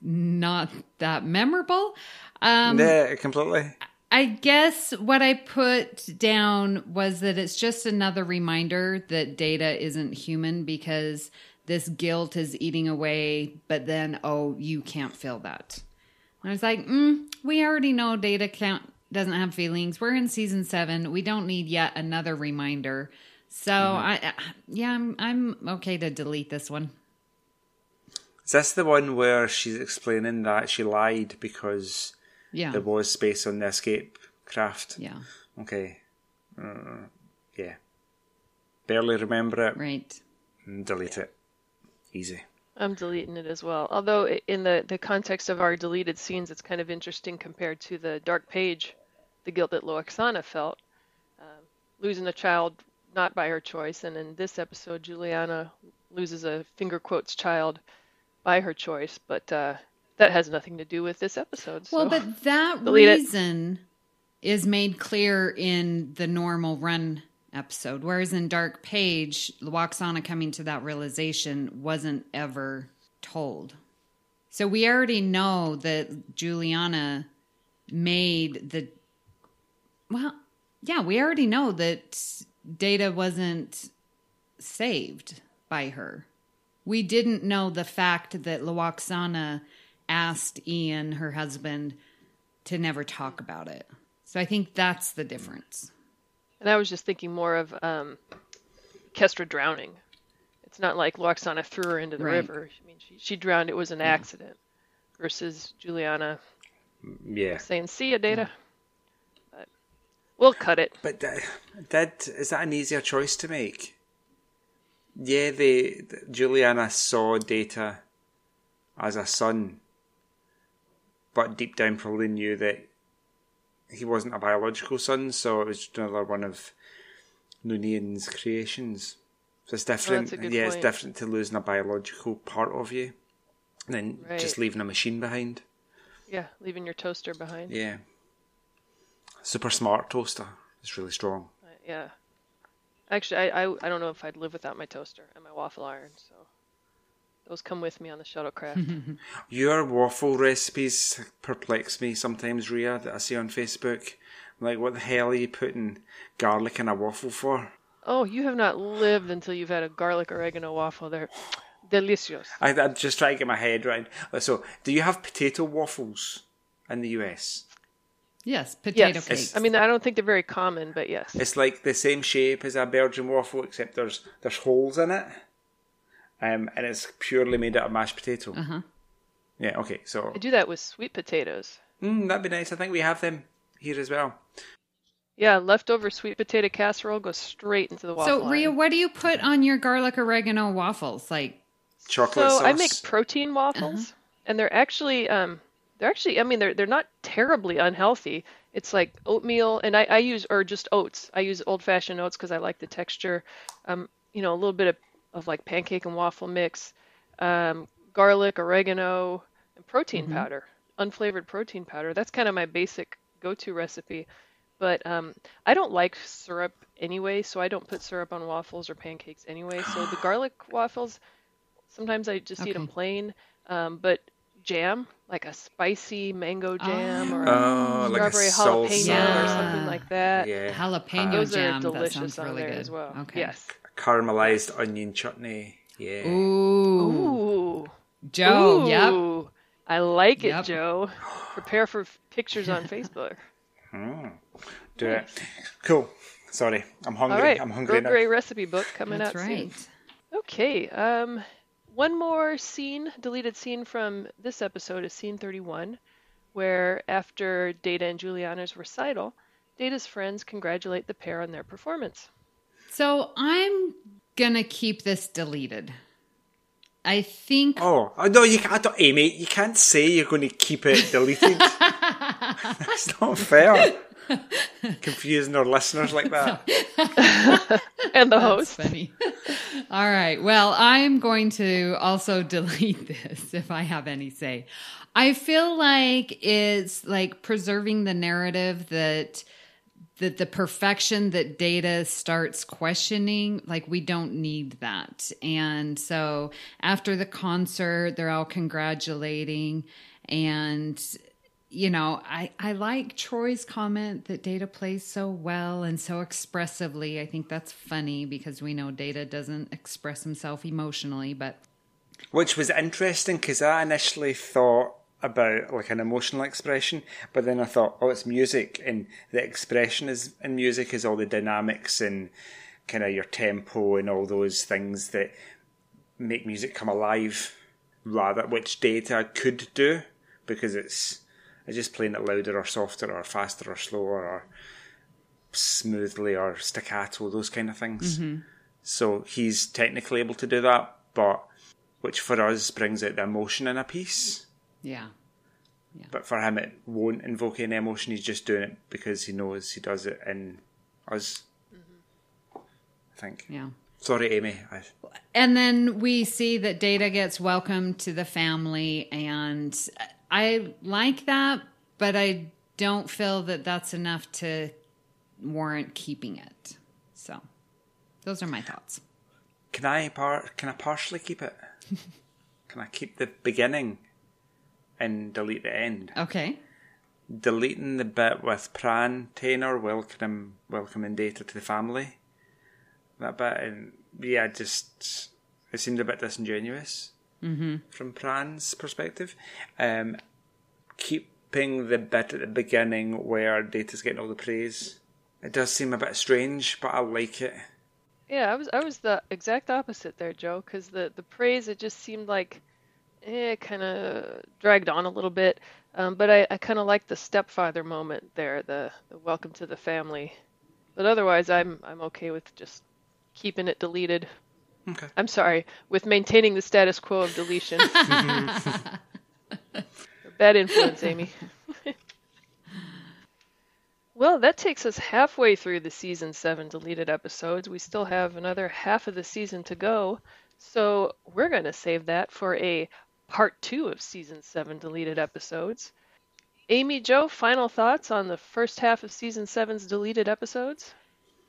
not that memorable. Um, yeah, completely. I guess what I put down was that it's just another reminder that Data isn't human because this guilt is eating away, but then, oh, you can't feel that. And I was like, mm, we already know Data can't, doesn't have feelings. We're in season seven. We don't need yet another reminder. So, I, I yeah, I'm, I'm okay to delete this one. Is this the one where she's explaining that she lied because Yeah. there was space on the escape craft? Yeah. Okay. Uh, yeah. Barely remember it. Right. and Delete it. Easy. I'm deleting it as well. Although in the, the context of our deleted scenes, it's kind of interesting compared to the dark page, the guilt that Lwaxana felt, um, losing a child not by her choice, and in this episode, Juliana loses a finger quotes child by her choice, but uh, that has nothing to do with this episode. Well, so- but that reason is made clear in the normal run episode, whereas in Dark Page, Lwaxana coming to that realization wasn't ever told. So we already know that Juliana made the. Well, yeah, we already know that Data wasn't saved by her. We didn't know the fact that Lwaxana asked Ian, her husband, to never talk about it. So I think that's the difference. And I was just thinking more of um, Kestra drowning. It's not like Lwaxana threw her into the Right. river. I mean, she, she drowned. It was an accident. Versus Juliana Yeah. saying, "See ya, Data." We'll cut it. But th- did is that an easier choice to make? Yeah, they Juliana saw Data as a son, but deep down probably knew that he wasn't a biological son, so it was just another one of Noonien's creations. So it's different. good yeah, point. it's different to losing a biological part of you, and then just leaving a machine behind. Yeah, leaving your toaster behind. Yeah. Super smart toaster. It's really strong. Yeah. Actually, I, I I don't know if I'd live without my toaster and my waffle iron. So those come with me on the shuttlecraft. *laughs* Your waffle recipes perplex me sometimes, Ria, that I see on Facebook. Like, what the hell are you putting garlic in a waffle for? Oh, you have not lived until you've had a garlic oregano waffle. They're delicious. I, I'm just trying to get my head right. So, do you have potato waffles in the US? Yes, potato Yes. cakes. I mean, I don't think they're very common, but yes. It's like the same shape as a Belgian waffle, except there's there's holes in it, um, and it's purely made out of mashed potato. Uh-huh. Yeah. Okay. So I do that with sweet potatoes. mm, that'd be nice. I think we have them here as well. Yeah, leftover sweet potato casserole goes straight into the waffle. so, Ria, what do you put on your garlic oregano waffles? Like, Chocolate so sauce. I make protein waffles, and they're actually um they're actually I mean they're they're not terribly unhealthy. It's like oatmeal, and I, I use or just oats. I use old fashioned oats because I like the texture. Um, you know, a little bit of, of like pancake and waffle mix, um, garlic, oregano, and protein powder, unflavored protein powder. That's kind of my basic go to recipe. But um, I don't like syrup anyway, so I don't put syrup on waffles or pancakes anyway. So the *gasps* garlic waffles, sometimes I just eat them plain. Um, but jam, like a spicy mango jam or Oh, a like a strawberry salsa. jalapeno or something like that. yeah, jalapeno Those jam. are that delicious sounds on really there good. as well. Okay. Yes. caramelized onion chutney. Yeah. Ooh. Ooh. Joe. Yep. I like it, Yep. Joe. Prepare for pictures on Facebook. *laughs* Do it. Cool. Sorry, I'm hungry. All right. I'm hungry Earl now. Grey recipe book coming That's out right. soon. Okay. Um, one more scene, deleted scene from this episode is scene 31, where after Data and Juliana's recital, Data's friends congratulate the pair on their performance. So I'm gonna keep this deleted. I think Oh, oh, no, you can't, I don't- Amy, you can't say you're going to keep it deleted. *laughs* That's not fair. *laughs* Confusing our listeners like that. *laughs* And the That's host. funny. All right. Well, I'm going to also *laughs* delete this if I have any say. I feel like it's like preserving the narrative that that the perfection that data starts questioning like we don't need that and so after the concert they're all congratulating and you know i i like troi's comment that data plays so well and so expressively. I think that's funny because we know data doesn't express himself emotionally but Which was interesting because I initially thought about like an emotional expression, but then I thought, oh, it's music, and the expression is in music is all the dynamics and kind of your tempo and all those things that make music come alive, rather which data could do because it's it's just playing it louder or softer or faster or slower or smoothly or staccato, those kind of things. Mm-hmm. So he's technically able to do that, but which for us brings out the emotion in a piece. yeah But for him, it won't invoke any emotion. He's just doing it because he knows he does it in us. Mm-hmm. I think. yeah Sorry, Amy. I, And then we see that Data gets welcomed to the family, and I like that, but I don't feel that that's enough to warrant keeping it. So, those are my thoughts. can I par- Can I partially keep it? *laughs* can I keep the beginning and delete the end? Okay. Deleting the bit with Pran Tainer welcoming welcoming Data to the family. That bit, and yeah, just it seemed a bit disingenuous from Pran's perspective. Um, keeping the bit at the beginning where Data's getting all the praise. It does seem a bit strange, but I like it. Yeah, I was I was the exact opposite there, Joe, because the the praise it just seemed like eh, kind of dragged on a little bit. Um, but I, I kind of like the stepfather moment there, the, the welcome to the family. But otherwise, I'm I'm okay with just keeping it deleted. Okay. I'm sorry, with maintaining the status quo of deletion. *laughs* Bad influence, Amy. *laughs* well, that takes us halfway through the season seven deleted episodes. We still have another half of the season to go. So we're going to save that for a part two of season seven deleted episodes. Amy, Joe, final thoughts on the first half of season seven's deleted episodes?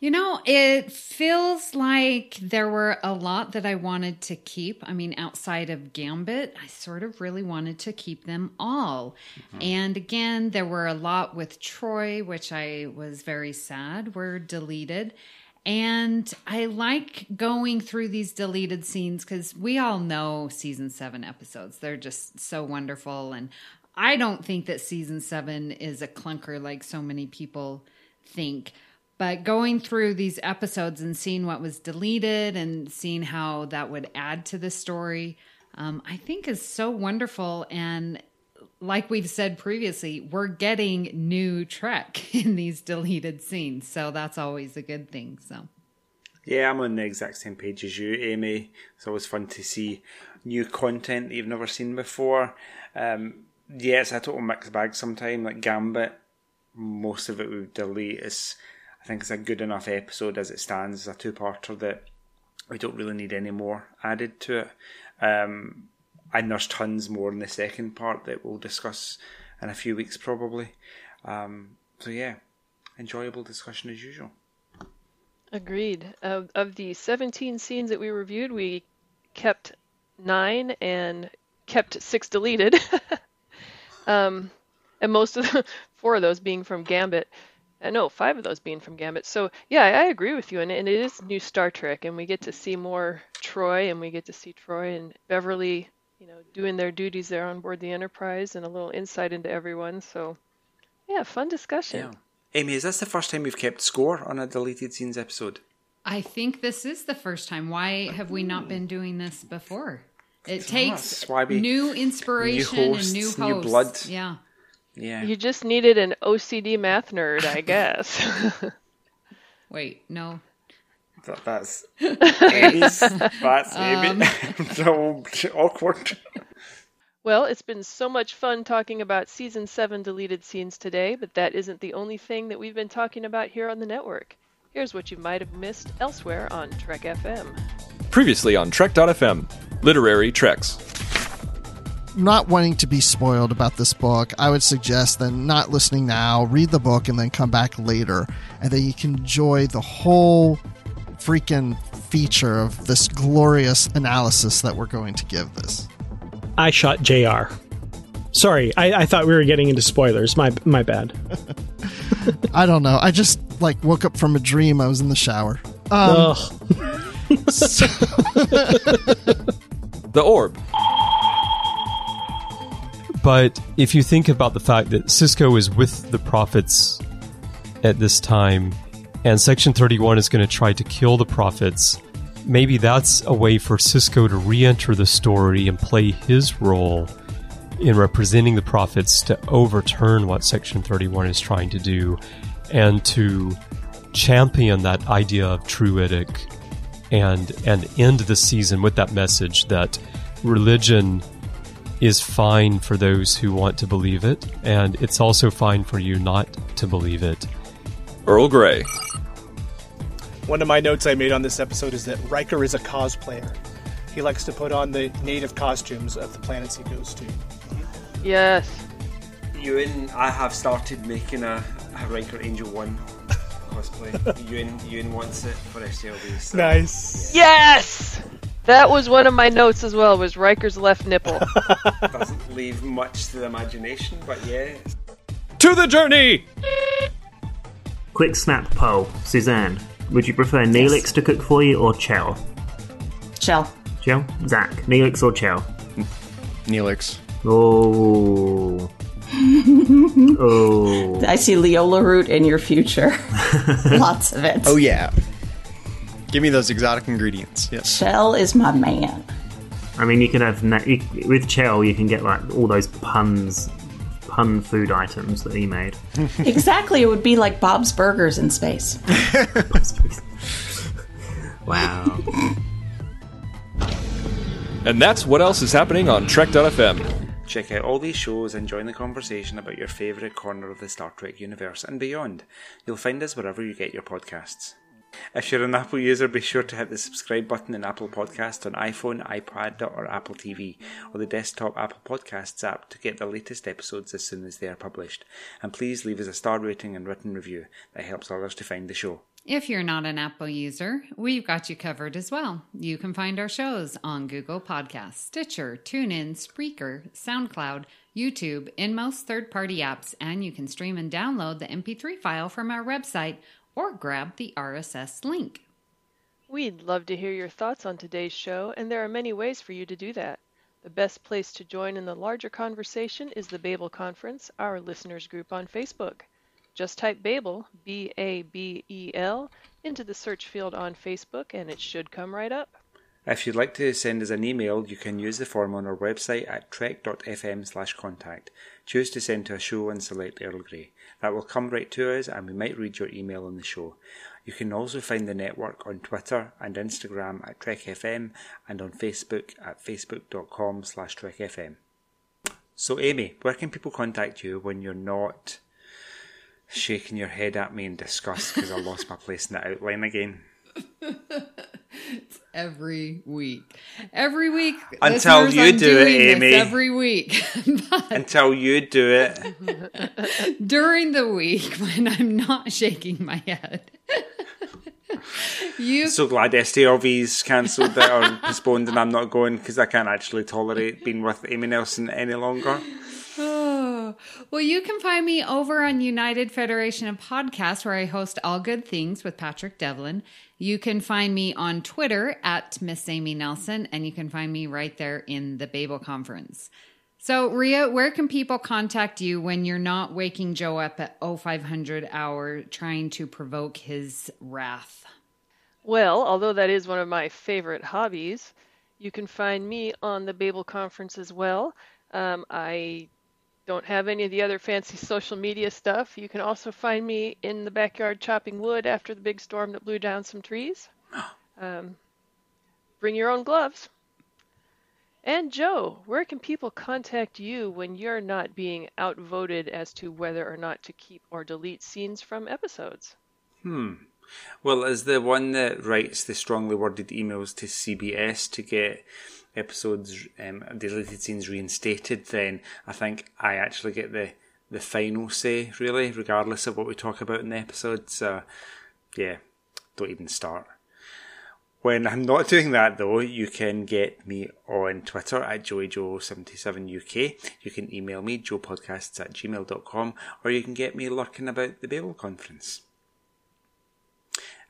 You know, it feels like there were a lot that I wanted to keep. I mean, outside of Gambit, I sort of really wanted to keep them all. Mm-hmm. And again, there were a lot with Troi, which I was very sad were deleted. And I like going through these deleted scenes because we all know season seven episodes. They're just so wonderful. And I don't think that season seven is a clunker like so many people think. But going through these episodes and seeing what was deleted and seeing how that would add to the story, um, I think is so wonderful. And like we've said previously, we're getting new Trek *laughs* in these deleted scenes. So that's always a good thing. So. Yeah, I'm on the exact same page as you, Amy. It's always fun to see new content that you've never seen before. Um, yeah, it's a total mixed bag sometimes. Like Gambit, most of it we delete. It's, I think it's a good enough episode as it stands as a two-parter that we don't really need any more added to it. Um, and there's tons more in the second part that we'll discuss in a few weeks probably. Um, so yeah, enjoyable discussion as usual. Agreed. Of, of the 17 scenes that we reviewed, we kept nine and kept six deleted. *laughs* um, and most of the four of those being from Gambit. Uh, no, five of those being from Gambit. So yeah, I, I agree with you, and, and it is new Star Trek, and we get to see more Troi, and we get to see Troi and Beverly, you know, doing their duties there on board the Enterprise, and a little insight into everyone. So yeah, fun discussion. Yeah. Amy, is this the first time we've kept score on a deleted scenes episode? I think this is the first time. Why have we not been doing this before? It takes new inspiration new and new hosts, hosts. new blood. Yeah. Yeah. You just needed an OCD math nerd, I guess. *laughs* Wait, no. That, that's *laughs* Amy's. That's Um. So *laughs* awkward. Well, it's been so much fun talking about season 7 deleted scenes today, but that isn't the only thing that we've been talking about here on the network. Here's what you might have missed elsewhere on Trek FM. Previously on Trek.fm, Literary Treks. Not wanting to be spoiled about this book, I would suggest then not listening now, read the book, and then come back later. And then you can enjoy the whole freaking feature of this glorious analysis that we're going to give this. I shot JR. Sorry, I, I thought we were getting into spoilers. My my bad. *laughs* I don't know. I just like woke up from a dream. I was in the shower. Um, Ugh. *laughs* so- The Orb. But if you think about the fact that Sisko is with the prophets at this time, and Section 31 is going to try to kill the prophets, maybe that's a way for Sisko to re enter the story and play his role in representing the prophets to overturn what Section 31 is trying to do and to champion that idea of truidic and and end the season with that message that religion is fine for those who want to believe it, and it's also fine for you not to believe it. Earl Grey. One of my notes I made on this episode is that Riker is a cosplayer. He likes to put on the native costumes of the planets he goes to. Yes. Ewan, I have started making a, a Riker Angel 1 cosplay. *laughs* Ewan, Ewan wants it for SLB. So. Nice. Yes! That was one of my notes as well, was Riker's left nipple. *laughs* Doesn't leave much to the imagination, but yeah. To the journey! Quick snap poll. Suzanne, would you prefer Neelix to cook for you or Chell? Chell. Chell? Zach, Neelix or Chell? Neelix. Oh. *laughs* oh. I see Leola root in your future. *laughs* Lots of it. Oh yeah. Give me those exotic ingredients. Yes. Chell is my man. I mean, you can have na- you, with Chell, you can get like all those puns, pun food items that he made. *laughs* exactly. It would be like Bob's Burgers in space. *laughs* wow. And that's what else is happening on Trek.fm. Check out all these shows and join the conversation about your favourite corner of the Star Trek universe and beyond. You'll find us wherever you get your podcasts. If you're an Apple user, be sure to hit the subscribe button in Apple Podcast on iPhone, iPad, or Apple TV, or the desktop Apple Podcasts app to get the latest episodes as soon as they are published. And please leave us a star rating and written review. That helps others to find the show. If you're not an Apple user, we've got you covered as well. You can find our shows on Google Podcasts, Stitcher, TuneIn, Spreaker, SoundCloud, YouTube, in most third party apps, and you can stream and download the MP3 file from our website or grab the RSS link. We'd love to hear your thoughts on today's show, and there are many ways for you to do that. The best place to join in the larger conversation is the Babel Conference, our listeners group on Facebook. Just type Babel, B A B E L, into the search field on Facebook, and it should come right up. If you'd like to send us an email, you can use the form on our website at trek.fm slash contact. Choose to send to a show and select Earl Grey. That will come right to us and we might read your email on the show. You can also find the network on Twitter and Instagram at TrekFM and on Facebook at facebook.com slash TrekFM. So Amy, where can people contact you when you're not shaking your head at me in disgust because I lost my place in the outline again? *laughs* Every week. Every week. Until you I'm do it, Amy. Every week. *laughs* Until you do it. *laughs* During the week *laughs* when I'm not shaking my head. you So glad STLV's cancelled it or postponed and I'm not going because I can't actually tolerate being with Amy Nelson any longer. Oh, *sighs* well, you can find me over on United Federation of Podcasts, where I host All Good Things with Patrick Devlin. You can find me on Twitter at Miss Amy Nelson, and you can find me right there in the Babel Conference. So, Ria, where can people contact you when you're not waking Joe up at 0500 hour trying to provoke his wrath? Well, although that is one of my favorite hobbies, you can find me on the Babel Conference as well. Um, I don't have any of the other fancy social media stuff. You can also find me in the backyard chopping wood after the big storm that blew down some trees. Um, bring your own gloves. And Joe, where can people contact you when you're not being outvoted as to whether or not to keep or delete scenes from episodes? Hmm. Well, as the one that writes the strongly worded emails to CBS to get episodes, um, scenes reinstated, then I think I actually get the, the final say, really, regardless of what we talk about in the episode. So, yeah, don't even start. When I'm not doing that though, you can get me on Twitter at JoeyJoe77UK. You can email me, joepodcasts at gmail.com, or you can get me lurking about the Babel conference.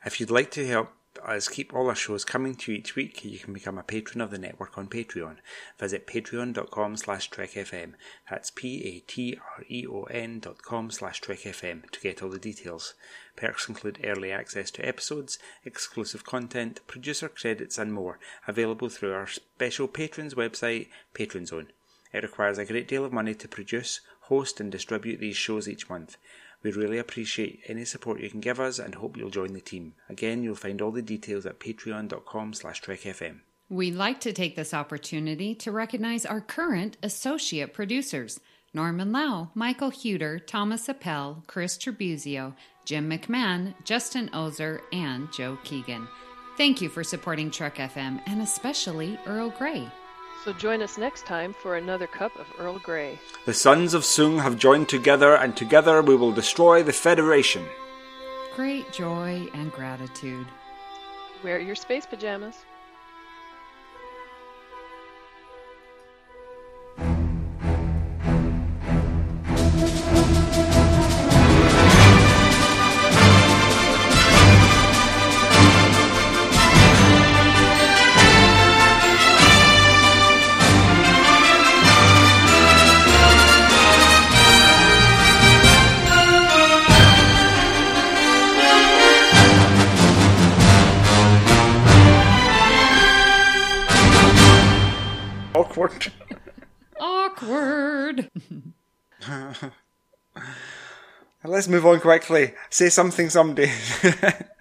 If you'd like to help us keep all our shows coming to you each week, you can become a patron of the network on Patreon. Visit patreon.com slash trekfm. That's P-A-T-R-E-O-N dot com slash trekfm to get all the details. Perks include early access to episodes, exclusive content, producer credits and more, available through our special patrons website, Patron Zone. It requires a great deal of money to produce, host and distribute these shows each month. We really appreciate any support you can give us and hope you'll join the team. Again, you'll find all the details at patreon.com slash trekfm. We'd like to take this opportunity to recognize our current associate producers Norman Lao, Michael Hueter, Thomas Appel, Chris Tribuzio, Jim McMahon, Justin Oser, and Joe Keegan. Thank you for supporting Trek FM and especially Earl Grey. So join us next time for another cup of Earl Grey. The sons of Soong have joined together, and together we will destroy the Federation. Great joy and gratitude. Wear your space pajamas. Let's move on quickly. Say something, somebody. *laughs*